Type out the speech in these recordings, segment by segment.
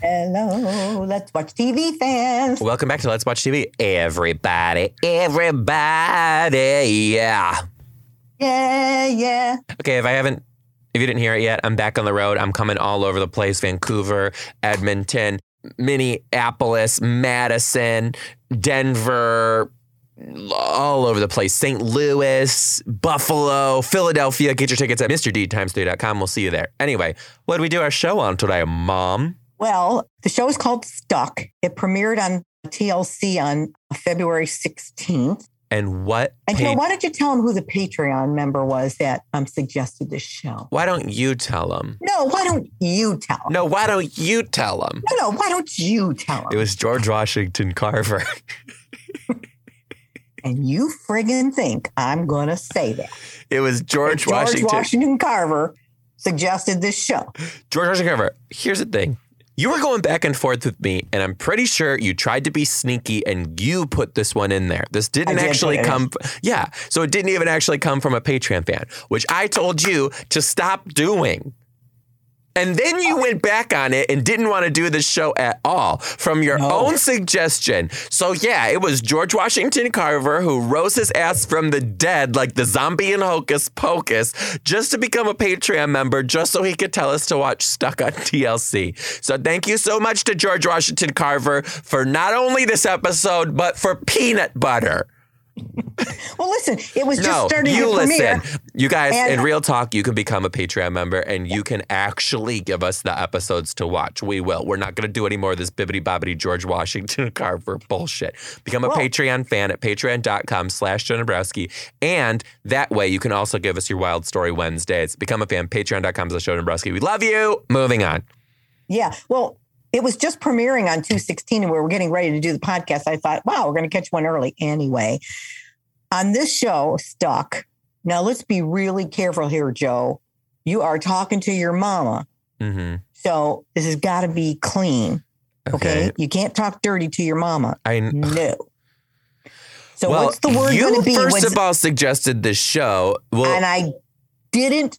Hello, let's watch TV fans. Welcome back to Let's Watch TV. Everybody, everybody, yeah. Yeah, yeah. Okay, if I haven't, if you didn't hear it yet, I'm back on the road. I'm coming all over the place Vancouver, Edmonton, Minneapolis, Madison, Denver, all over the place. St. Louis, Buffalo, Philadelphia. Get your tickets at MrDtimes3.com. We'll see you there. Anyway, what did we do our show on today, Mom? Well, the show is called Stuck. It premiered on TLC on February 16th. And what? And pa- Joe, why don't you tell them who the Patreon member was that um, suggested this show? why don't you tell them? No, why don't you tell 'em? No, why don't you tell them? No, no, why don't you tell them? It was George Washington Carver. And you friggin' think I'm to say that. It was George, George Washington. Washington Carver suggested this show. George Washington Carver. Here's the thing. You were going back and forth with me, and I'm pretty sure you tried to be sneaky and you put this one in there. This didn't did actually it come. Yeah. So it didn't even actually come from a Patreon fan, which I told you to stop doing. And then you went back on it and didn't want to do the show at all from your No. own suggestion. So, yeah, it was George Washington Carver who rose his ass from the dead like the zombie in Hocus Pocus just to become a Patreon member, just so he could tell us to watch Stuck on TLC. So, thank you so much to George Washington Carver for not only this episode, but for peanut butter. Well, listen, it was just No, starting you to premiere. listen. You guys, And- in real talk, you can become a Patreon member and you can actually give us the episodes to watch. We will. We're not going to do any more of this bibbity bobbity George Washington Carver bullshit. Become a Well- Patreon fan at patreon.com slash Joe Dombrowski. And that way you can also give us your Wild Story Wednesdays. Become a fan, patreon.com slash Joe Dombrowski. We love you. Moving on. Yeah. Well, it was just premiering on 216 and we were getting ready to do the podcast. I thought, wow, we're going to catch one early anyway. On this show, Stuck, now let's be really careful here, Joe. You are talking to your mama. hmm So this has got to be clean. Okay. Okay. You can't talk dirty to your mama. I No. So well, what's the word going to be? first of all suggested this show. Well, and I didn't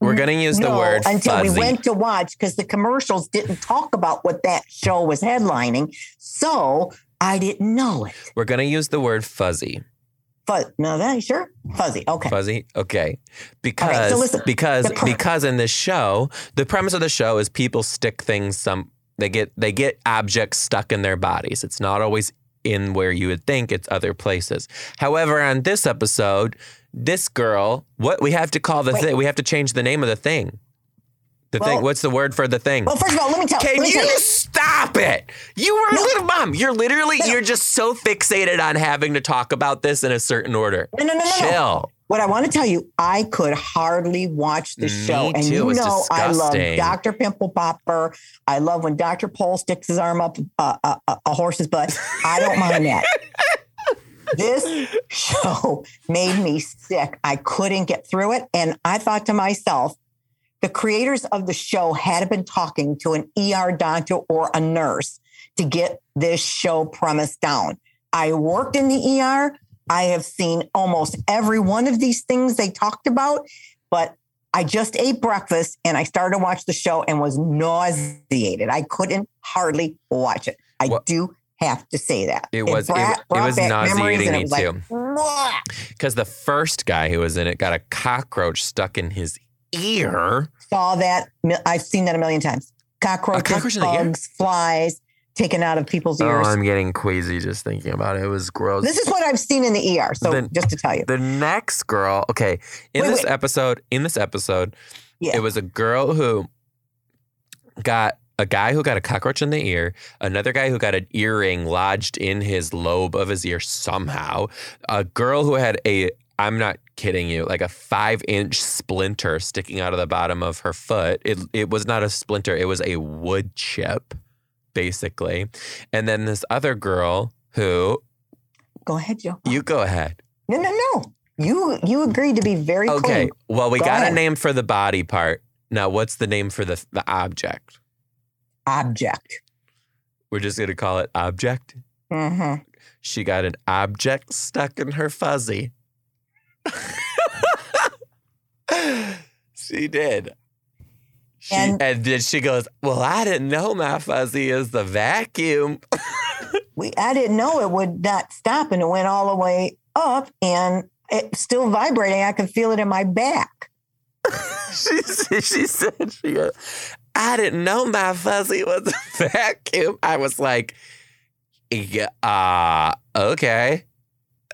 we're mm-hmm. going to use the know word until fuzzy. we went to watch because the commercials didn't talk about what that show was headlining. So I didn't know it. We're going to use the word fuzzy. Fuzz. No, that sure fuzzy. Okay. Fuzzy. Okay. Because listen, because the because in this show, the premise of the show is people stick things some they get they get objects stuck in their bodies. It's not always in where you would think it's other places. However, on this episode, this girl, what we have to call the Wait. thing, we have to change the name of the thing. The thing, what's the word for the thing? Well, first of all, let me tell. Can let me you tell you. stop it? You were No. a little mom. You're literally No. you're just so fixated on having to talk about this in a certain order. No, no, no, no. Chill. What I want to tell you, I could hardly watch the show, and you know I love. Doctor Pimple Popper. I love when Doctor Pol sticks his arm up uh, a, a, a horse's butt. I don't mind that. this show made me sick. I couldn't get through it, and I thought to myself, the creators of the show had been talking to an ER doctor or a nurse to get this show premise down. I worked in the ER. I have seen almost every one of these things they talked about, but I just ate breakfast and I started to watch the show and was nauseated. I couldn't hardly watch it. I What- do have to say that. It was- it- brought- it brought was nauseating me it like, too. Because the first guy who was in it got a cockroach stuck in his ear. Saw that. I've seen that a million times. Cockroaches, cockroach the bugs, flies taken out of people's ears. Oh, I'm getting queasy just thinking about it. It was gross. this is what I've seen in the ER. So Then- just to tell you, the next girl, okay, in Wait, this wait. episode, in this episode, yeah. it was a girl who got a guy who got a cockroach in the ear, another guy who got an earring lodged in his lobe of his ear somehow, a girl who had a I'm not kidding you, like a five inch splinter sticking out of the bottom of her foot. It it was not a splinter, it was a wood chip, basically. And then this other girl Who? Go ahead, Joe. You go ahead. No, no, no. You you agreed to be very Okay. clean. Well, we Go got a name for the body part. Now, what's the name for the the object? Object. We're just gonna call it object. Mm-hmm. She got an object stuck in her fuzzy. she did. She, and, And- then she goes, Well, I didn't know my fuzzy is the vacuum. We I didn't know it would not stop, and it went all the way up, and it's still vibrating. I could feel it in my back. she, said- she said, she goes, I didn't know my fuzzy was a vacuum. I was like, yeah, uh, okay.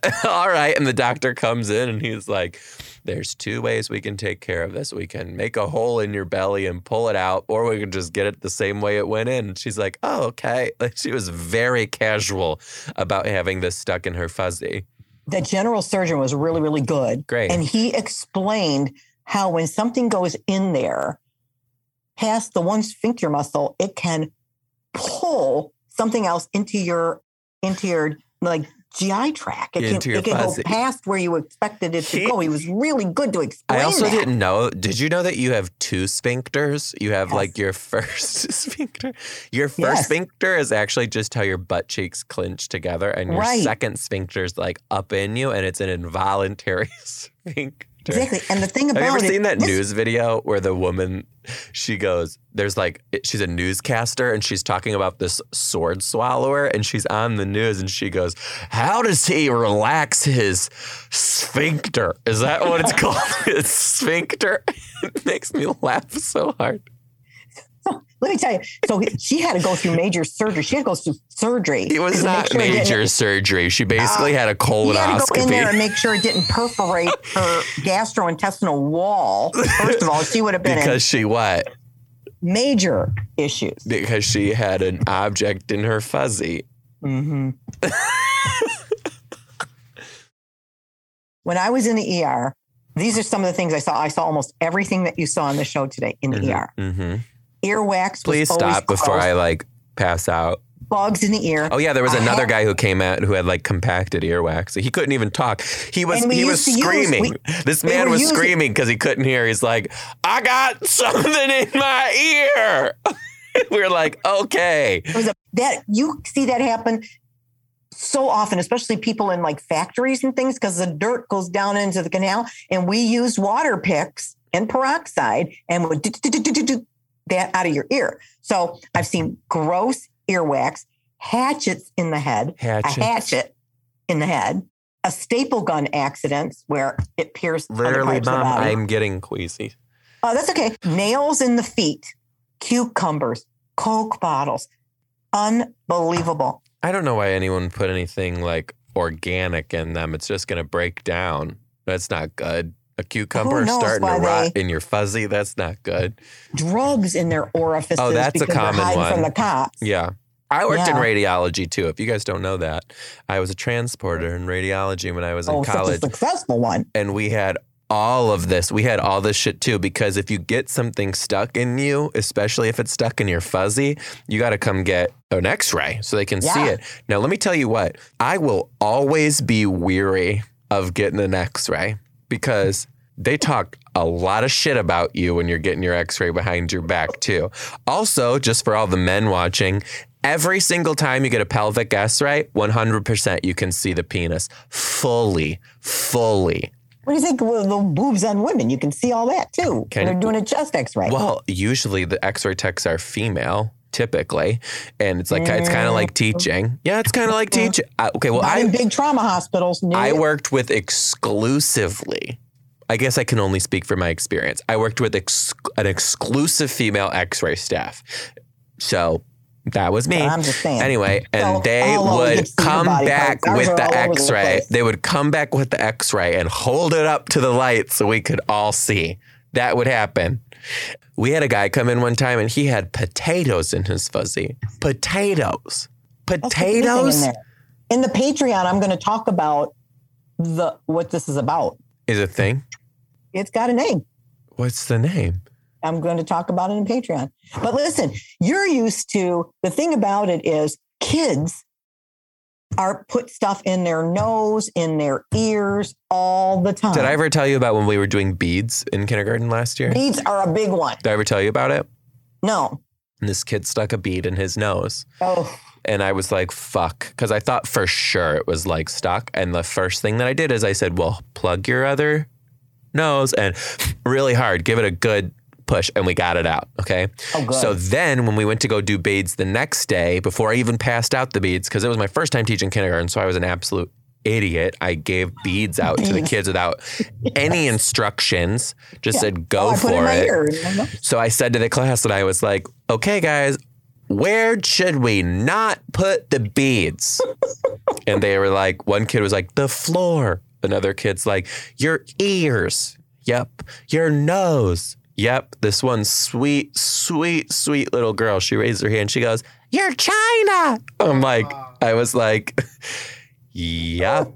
All right. And the doctor comes in and he's like, there's two ways we can take care of this. We can make a hole in your belly and pull it out, or we can just get it the same way it went in. And she's like, oh, okay. Like she was very casual about having this stuck in her fuzzy. The general surgeon was really, really good. Great. And he explained how when something goes in there past the one sphincter muscle, it can pull something else into your into your like GI tract. It Into can, your it can fuzzy. go past where you expected it to go. He was really good to explain. I also that. didn't know. Did you know that you have two sphincters? You have Yes. like your first sphincter. Your first Yes. sphincter is actually just how your butt cheeks clinch together, and your Right. second sphincter is like up in you, and it's an involuntary sphincter. Exactly. And the thing about Have about you ever it, seen that this- news video where the woman, she goes, there's like, she's a newscaster and she's talking about this sword swallower and she's on the news and she goes, How does he relax his sphincter? Is that what it's called? It's sphincter? It makes me laugh so hard. Let me tell you. So he- she had to go through major surgery. She had to go through surgery. It was not sure major surgery. She basically had a He had to go in there and make sure it didn't perforate her gastrointestinal wall. First of all, she would have been because she what? major issues. Because she had an object in her fuzzy. hmm when I was in the ER, these are some of the things I saw. I saw almost everything that you saw on the show today in the ER. hmm Earwax. Please stop before. I like pass out. bugs in the ear. Oh yeah, there was I another had- guy who came out who had like compacted earwax. He couldn't even talk. He was And we he was used to use- screaming. we- this man were was using- screaming because he couldn't hear. He's like, I got something in my ear. we are like, okay. It was a, that you see that happen so often, especially people in like factories and things, because the dirt goes down into the canal, and we use water picks and peroxide and would do, do, do, do, do, do that out of your ear. So I've seen gross earwax, hatchets in the head, Hatchet. a hatchet in the head, a staple gun accidents where it pierced Literally, parts of the mom, body. I'm getting queasy. Oh, that's okay. Nails in the feet, cucumbers, Coke bottles. Unbelievable. I don't know why anyone put anything like organic in them. It's just gonna break down. That's not good. A cucumber starting to rot in your fuzzy. That's not good. Drugs in their orifices Oh, that's a common one. from the cops. Yeah. I worked in radiology too. If you guys don't know that, I was a transporter in radiology when I was in Oh, college. successful one. and we had all of this. We had all this shit too because if you get something stuck in you, especially if it's stuck in your fuzzy, you got to come get an x-ray so they can see it. Now, let me tell you what. I will always be weary of getting an x-ray because they talk a lot of shit about you when you're getting your x-ray behind your back too. Also, just for all the men watching, Every single time you get a pelvic x-ray, 100% you can see the penis fully, fully. What do you think of the boobs on women? You can see all that too. Can- when they're doing a chest x-ray. Well, usually the X-ray techs are female, typically, and it's like it's kind of like teaching. Yeah, it's kind of like teaching. Okay, well, Not in I big trauma hospitals. No. I worked with exclusively. I guess I can only speak for my experience. I worked with ex- an exclusive female X-ray staff, so that was me. I'm just saying. Anyway, and So, they all over, you would can see your come back with the the X-ray. place. they would come back with the X-ray and hold it up to the light so we could all see. That would happen. We had a guy come in one time and he had potatoes in his fuzzy. Potatoes. Thing in Potatoes. In the Patreon, I'm going to talk about the what this is about. is a thing. It's got a name. What's the name? I'm going to talk about it in Patreon. But listen, you're used to the thing about it is kids are put stuff in their nose, in their ears all the time. Did I ever tell you about when we were doing beads in kindergarten last year? Beads are a big one. Did I ever tell you about it? No. And this kid stuck a bead in his nose. Oh, And I was like, fuck. Because I thought for sure it was like stuck. And the first thing that I did is I said, well, plug your other nose and really hard, give it a good push. And we got it out. Okay. Oh, good. So then when we went to go do beads the next day, before I even passed out the beads, because it was my first time teaching kindergarten. So I was an absolute idiot. I gave beads out to the kids without any instructions, just said, oh, go oh, for it in my it. ear. So I said to the class that I was like, okay, guys, where should we not put the beads? and they were like, one kid was like, the floor. Another kid's like, your ears. Yep. Your nose. Yep. This one sweet, sweet, sweet little girl, she raised her hand. She goes, You're China. I'm like, I was like, Yep.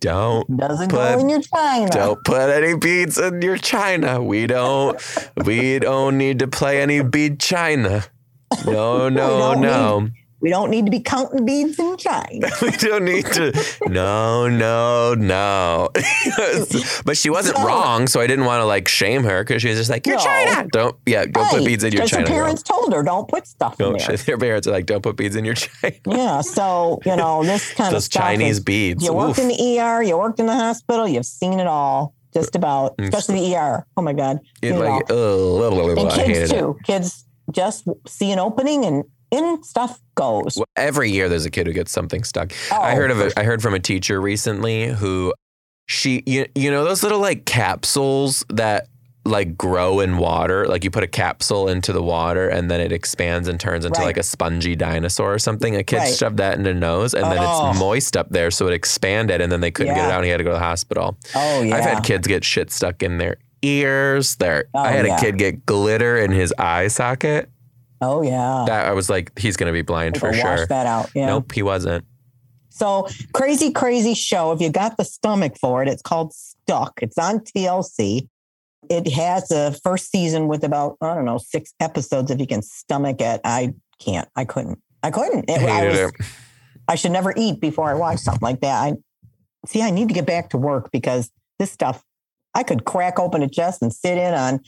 Don't Doesn't Put- go in your china. don't put any beads in your china. We don't we don't need to play any bead china. No, no, no. We don't need to be counting beads in China. We don't need to. No, no, no. but she wasn't So- wrong, so I didn't want to like shame her because she was just like, "You're No. China." Don't, yeah, don't put beads in your china. Her girl. parents told her, don't put stuff in Don't. there. Their parents are like, "Don't put beads in your china." Yeah, so you know this kind of Those stuff Chinese is- beads. You worked Oof. in the ER, you worked in the hospital, you've seen it all, just about, Mm. especially the ER. Oh my God, It's you know. like, oh, and kids it. too. Kids just see an opening and in stuff goes. Well, Every year there's a kid who gets something stuck. Oh, I heard of it. I heard from a teacher recently who she you, you know those little like capsules that like grow in water like you put a capsule into the water and then it expands and turns into Right. like a spongy dinosaur or something a kid Right. shoved that in their nose and then Oh. it's moist up there so it expanded and then they couldn't get it out and he had to go to the hospital Oh yeah. i've had kids get shit stuck in their ears their Oh, i had yeah. a kid get glitter in his eye socket oh yeah. that i was like he's gonna be blind Gotta for wash sure that out. Yeah. nope he wasn't So crazy, crazy show. If you got the stomach for it, it's called Stuck. It's on TLC. It has a first season with about I don't know six episodes. If you can stomach it, I can't. I couldn't. I couldn't. It, I, was, it I should never eat before I watch something like that. I see. I need to get back to work because this stuff. I could crack open a chest and sit in on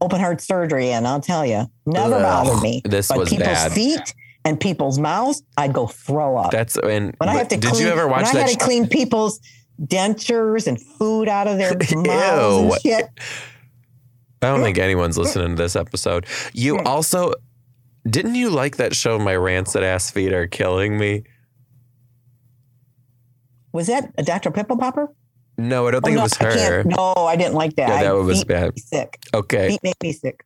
open heart surgery, and I'll tell you, never Ugh, bothered me. this but was people's bad. feet and people's mouths, I'd go throw up. That's and When I have to did clean, you ever watch when I that? had sh- to clean people's dentures and food out of their mouths Ew. and shit. I don't think anyone's listening to this episode. You also didn't you like that show? My rancid ass feet are killing me. Was that a Dr. Pimple Popper? No, I don't Oh, think no, it was her. can't- No, I didn't like that. Yeah, that I, was bad. me sick. Okay. Feet make me sick.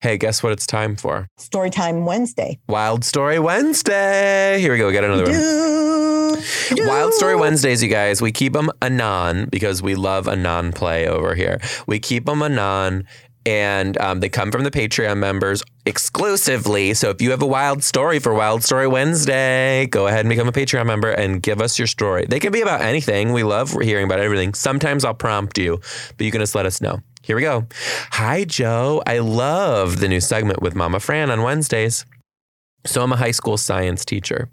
Hey, guess what? It's time for Storytime Wednesday. Wild Story Wednesday. Here we go. We got another one. Do. Wild Story Wednesdays, you guys. We keep them anon because we love anon play over here. We keep them anon, and um, they come from the Patreon members exclusively. So if you have a wild story for Wild Story Wednesday, go ahead and become a Patreon member and give us your story. They can be about anything. We love hearing about everything. Sometimes I'll prompt you, but you can just let us know. Here we go. Hi, Joe. I love the new segment with Mama Fran on Wednesdays. So, I'm a high school science teacher.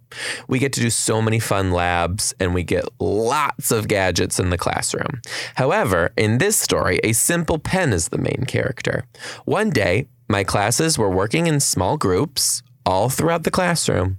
We get to do so many fun labs and we get lots of gadgets in the classroom. However, in this story, a simple pen is the main character. One day, my classes were working in small groups all throughout the classroom.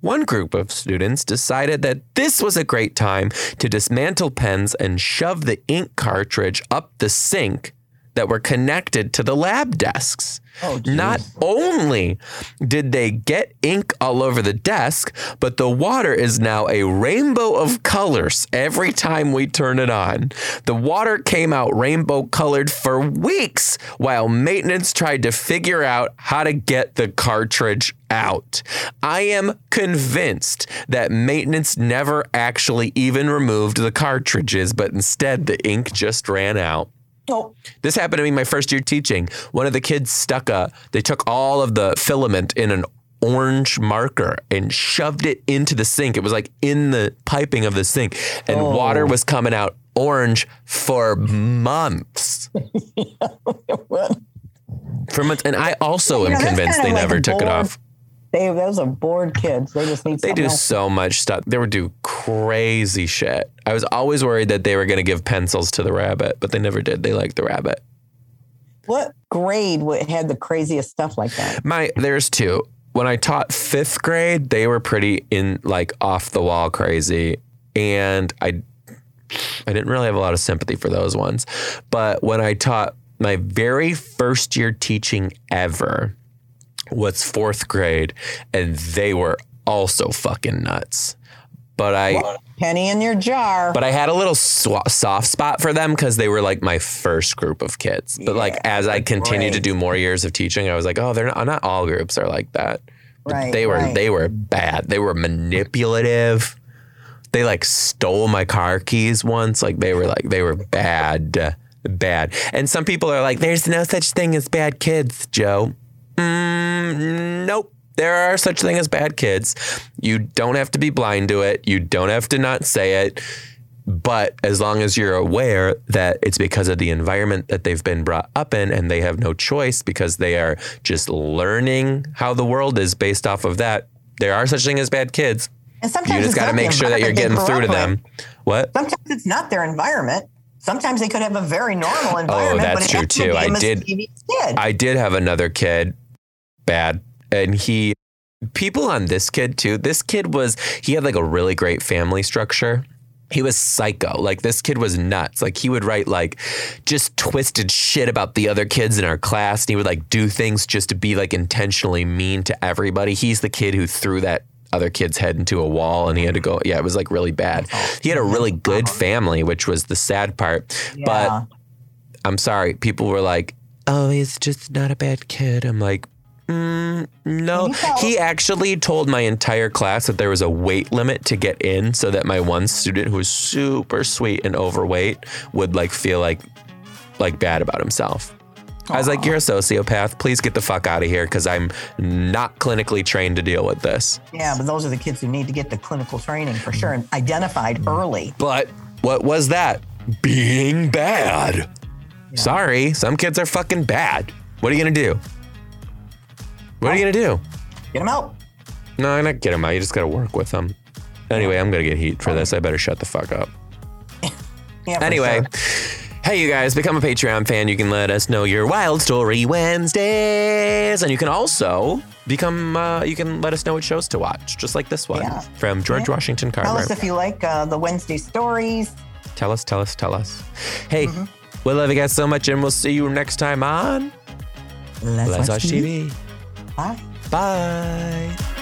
One group of students decided that this was a great time to dismantle pens and shove the ink cartridge up the sink that were connected to the lab desks. Oh. Not only did they get ink all over the desk, but the water is now a rainbow of colors every time we turn it on. The water came out rainbow colored for weeks while maintenance tried to figure out how to get the cartridge out. I am convinced that maintenance never actually even removed the cartridges, but instead the ink just ran out. Oh, This happened to me my first year teaching. One of the kids stuck a, they took all of the filament in an orange marker and shoved it into the sink. It was like in the piping of the sink, and Oh. water was coming out orange for months. For months. And I also You am know, convinced they like never took it off. They those are bored kids. They just need They do else. so much stuff. They would do crazy shit. I was always worried that they were going to give pencils to the rabbit, but they never did. They liked the rabbit. What grade would, had the craziest stuff like that? My there's two. When I taught fifth grade, they were pretty in like off the wall crazy, and I I didn't really have a lot of sympathy for those ones. But when I taught my very first year teaching ever was fourth grade, and they were also fucking nuts. But I Penny in your jar. but I had a little swa- soft spot for them because they were like my first group of kids. But like as I continued to do more years of teaching, I was like, oh, they're not, not all groups are like that. But Right, they were right. they were bad. They were manipulative. They like stole my car keys once. Like they were like they were bad, bad. And some people are like, there's no such thing as bad kids, Joe. Mm, nope. There are such thing as bad kids. You don't have to be blind to it. You don't have to not say it. But as long as you're aware that it's because of the environment that they've been brought up in and they have no choice because they are just learning how the world is based off of that, there are such thing as bad kids. and sometimes You just got to make sure that you're getting through to them. What? Sometimes it's not their environment. Sometimes they could have a very normal environment. Oh, that's but true, too. I did-. I did have another kid, bad, and he, people on this kid too. This kid was, he had like a really great family structure. He was psycho. Like this kid was nuts. Like he would write like just twisted shit about the other kids in our class. And he would like do things just to be like intentionally mean to everybody. He's the kid who threw that other kid's head into a wall and he had to go. Yeah, it was like really bad. He had a really good family, which was the sad part. But I'm sorry. People were like, "Oh, he's just not a bad kid." I'm like, mm, "No." He actually told my entire class that there was a weight limit to get in, so that my one student who was super sweet and overweight would like feel like like bad about himself. I was like, "You're a sociopath. Please get the fuck out of here because I'm not clinically trained to deal with this." yeah, but those are the kids who need to get the clinical training for sure and identified early. But what was that? Being bad. Sorry, some kids are fucking bad. What are you gonna do? What are you gonna do? Get him out. No, not get him out. You just gotta work with them. Anyway, I'm gonna get heat for this. I better shut the fuck up. Yeah, Anyway, sure. hey, you guys, become a Patreon fan. You can let us know your Wild Story Wednesdays, and you can also become. Uh, you can let us know what shows to watch, just like this one Yeah. from George Yeah. Washington Tell Carver. us if you like uh, the Wednesday stories. Tell us, tell us, tell us. Hey, Mm-hmm. we love you guys so much, and we'll see you next time on Let's, Let's watch Watch TV. Bye. Bye.